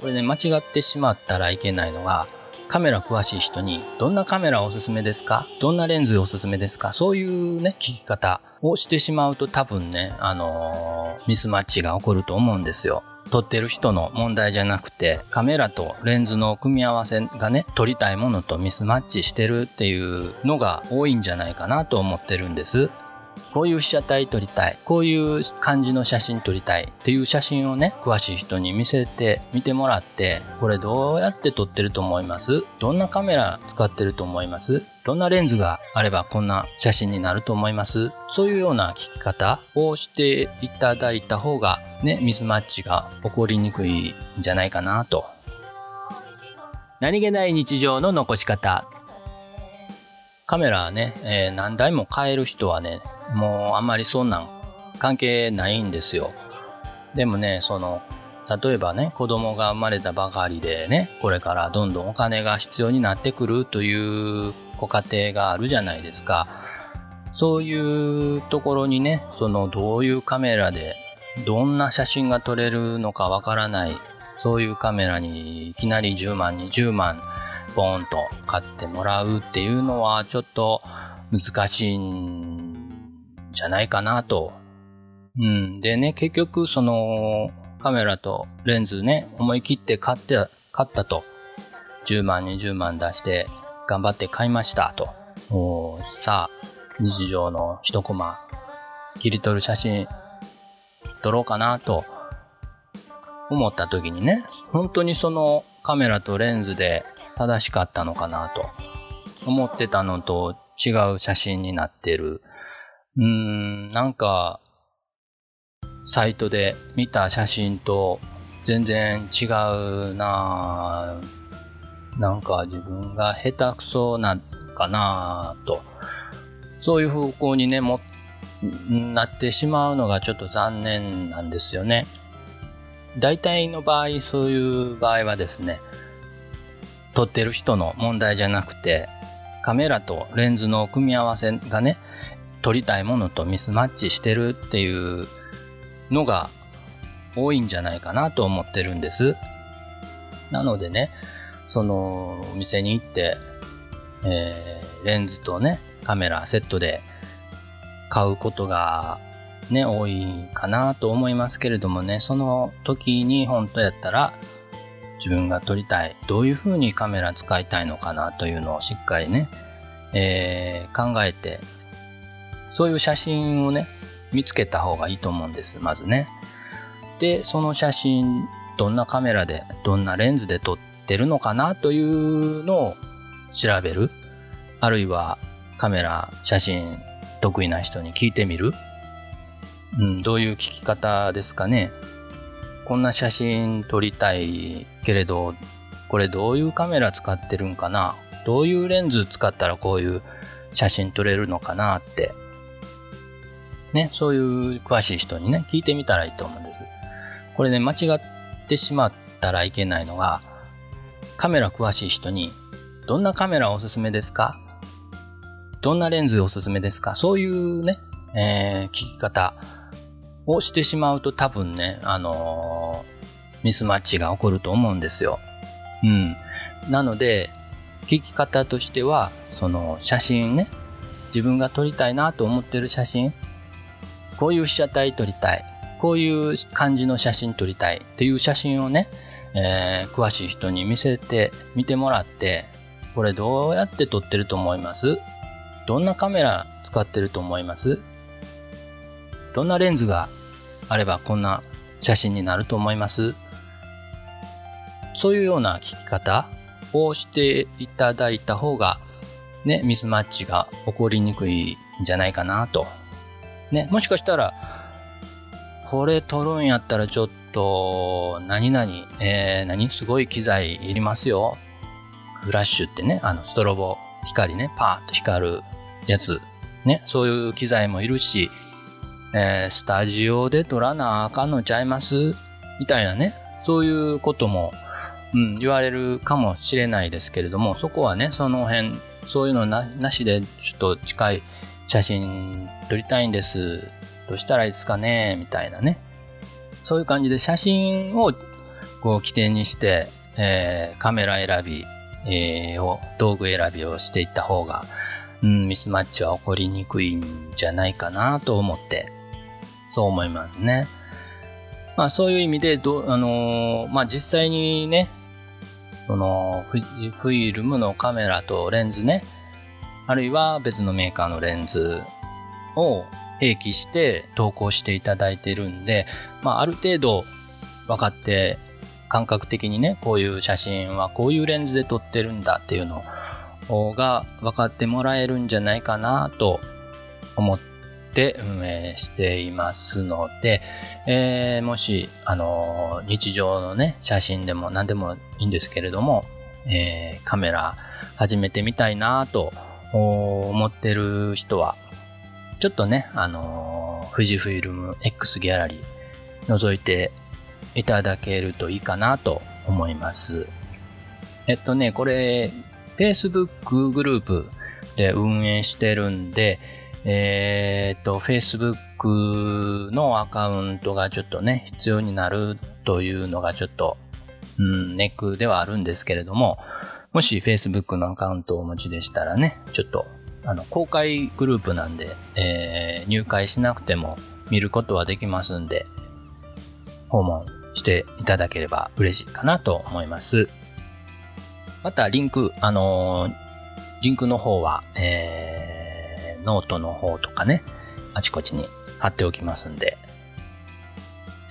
これね、間違ってしまったらいけないのが、カメラ詳しい人に、どんなカメラおすすめですか？どんなレンズおすすめですか？そういうね、聞き方をしてしまうと多分ね、あのー、ミスマッチが起こると思うんですよ。撮ってる人の問題じゃなくて、カメラとレンズの組み合わせがね、撮りたいものとミスマッチしてるっていうのが多いんじゃないかなと思ってるんです。こういう被写体撮りたい。こういう感じの写真撮りたいっていう写真をね、詳しい人に見せて、見てもらって、これどうやって撮ってると思います？どんなカメラ使ってると思います？どんなレンズがあればこんな写真になると思います？そういうような聞き方をしていただいた方が、ね、ミスマッチが起こりにくいんじゃないかなと。何気ない日常の残し方。カメラね、えー、何台も買える人はね、もうあんまりそんなん関係ないんですよ。でもね、その、例えばね、子供が生まれたばかりでね、これからどんどんお金が必要になってくるというご家庭があるじゃないですか。そういうところにね、そのどういうカメラでどんな写真が撮れるのかわからない、そういうカメラにいきなり10万、20万、ボーンと買ってもらうっていうのはちょっと難しいんじゃないかなと。うん。でね、結局そのカメラとレンズね、思い切って買って、買ったと。10万、20万出して頑張って買いましたと。おさあ、日常の一コマ、切り取る写真撮ろうかなと思った時にね、本当にそのカメラとレンズで正しかったのかなと思ってたのと違う写真になってる。うーん、なんか、サイトで見た写真と全然違うななんか自分が下手くそなかなと。そういう方向にね、も、なってしまうのがちょっと残念なんですよね。大体の場合、そういう場合はですね、撮ってる人の問題じゃなくて、カメラとレンズの組み合わせがね、撮りたいものとミスマッチしてるっていうのが多いんじゃないかなと思ってるんです。なのでね、そのお店に行って、えー、レンズとね、カメラセットで買うことがね、多いかなと思いますけれどもね、その時に本当やったら自分が撮りたい、どういう風にカメラ使いたいのかなというのをしっかりね、えー、考えてそういう写真をね、見つけた方がいいと思うんです、まずね。で、その写真、どんなカメラで、どんなレンズで撮ってるのかなというのを調べる。あるいはカメラ、写真得意な人に聞いてみる。うん、どういう聞き方ですかね。こんな写真撮りたいけれど、これどういうカメラ使ってるんかな？どういうレンズ使ったらこういう写真撮れるのかなって。ね、そういう詳しい人にね、聞いてみたらいいと思うんです。これね、間違ってしまったらいけないのが、カメラ詳しい人に、どんなカメラおすすめですか？どんなレンズおすすめですか？そういうね、えー、聞き方。をしてしまうと多分ね、あのー、ミスマッチが起こると思うんですよ。うん。なので、聞き方としては、その写真ね、自分が撮りたいなと思ってる写真、こういう被写体撮りたい。こういう感じの写真撮りたいっていう写真をね、えー、詳しい人に見せて、見てもらって、これどうやって撮ってると思います？どんなカメラ使ってると思います？どんなレンズがあればこんな写真になると思いますそういうような聞き方をしていただいた方が、ね、ミスマッチが起こりにくいんじゃないかなとね、もしかしたら、これ撮るんやったらちょっと、何々、えー、何すごい機材いりますよ。フラッシュってね、あの、ストロボ、光ね、パーッと光るやつ。ね、そういう機材もいるし、えー、スタジオで撮らなあかんのちゃいます？みたいなね、そういうことも、うん、言われるかもしれないですけれども、そこはね、その辺、そういうのなしで、ちょっと近い写真撮りたいんです。どうしたらいいですかね？みたいなね。そういう感じで写真をこう起点にして、えー、カメラ選び、えー、を、道具選びをしていった方が、うん、ミスマッチは起こりにくいんじゃないかなと思って、そう思いますね。まあそういう意味で、ど、あのー、まあ実際にね、そのフィルムのカメラとレンズね、あるいは別のメーカーのレンズを併記して投稿していただいてるんで、まあある程度分かって感覚的にね、こういう写真はこういうレンズで撮ってるんだっていうのが分かってもらえるんじゃないかなと思って運営していますので、えー、もし、あの日常のね、写真でも何でもいいんですけれども、えー、カメラ始めてみたいなと思ってる人は、ちょっとね、あの富士フイルム X ギャラリー覗いていただけるといいかなと思います。えっとね、これ、Facebook グループで運営してるんで、えー、っと、Facebook のアカウントがちょっとね、必要になるというのがちょっと、うん、ネックではあるんですけれども、もし Facebook のアカウントをお持ちでしたらね、ちょっと、あの、公開グループなんで、えー、入会しなくても見ることはできますんで、訪問していただければ嬉しいかなと思います。また、リンク、あのー、リンクの方は、えー、ノートの方とかね、あちこちに貼っておきますんで、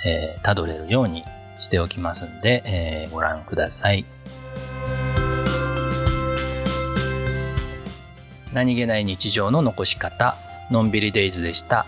えー、たどれるようにしておきますんで、えー、ご覧ください。何気ない日常の残し方、のんびりデイズでした。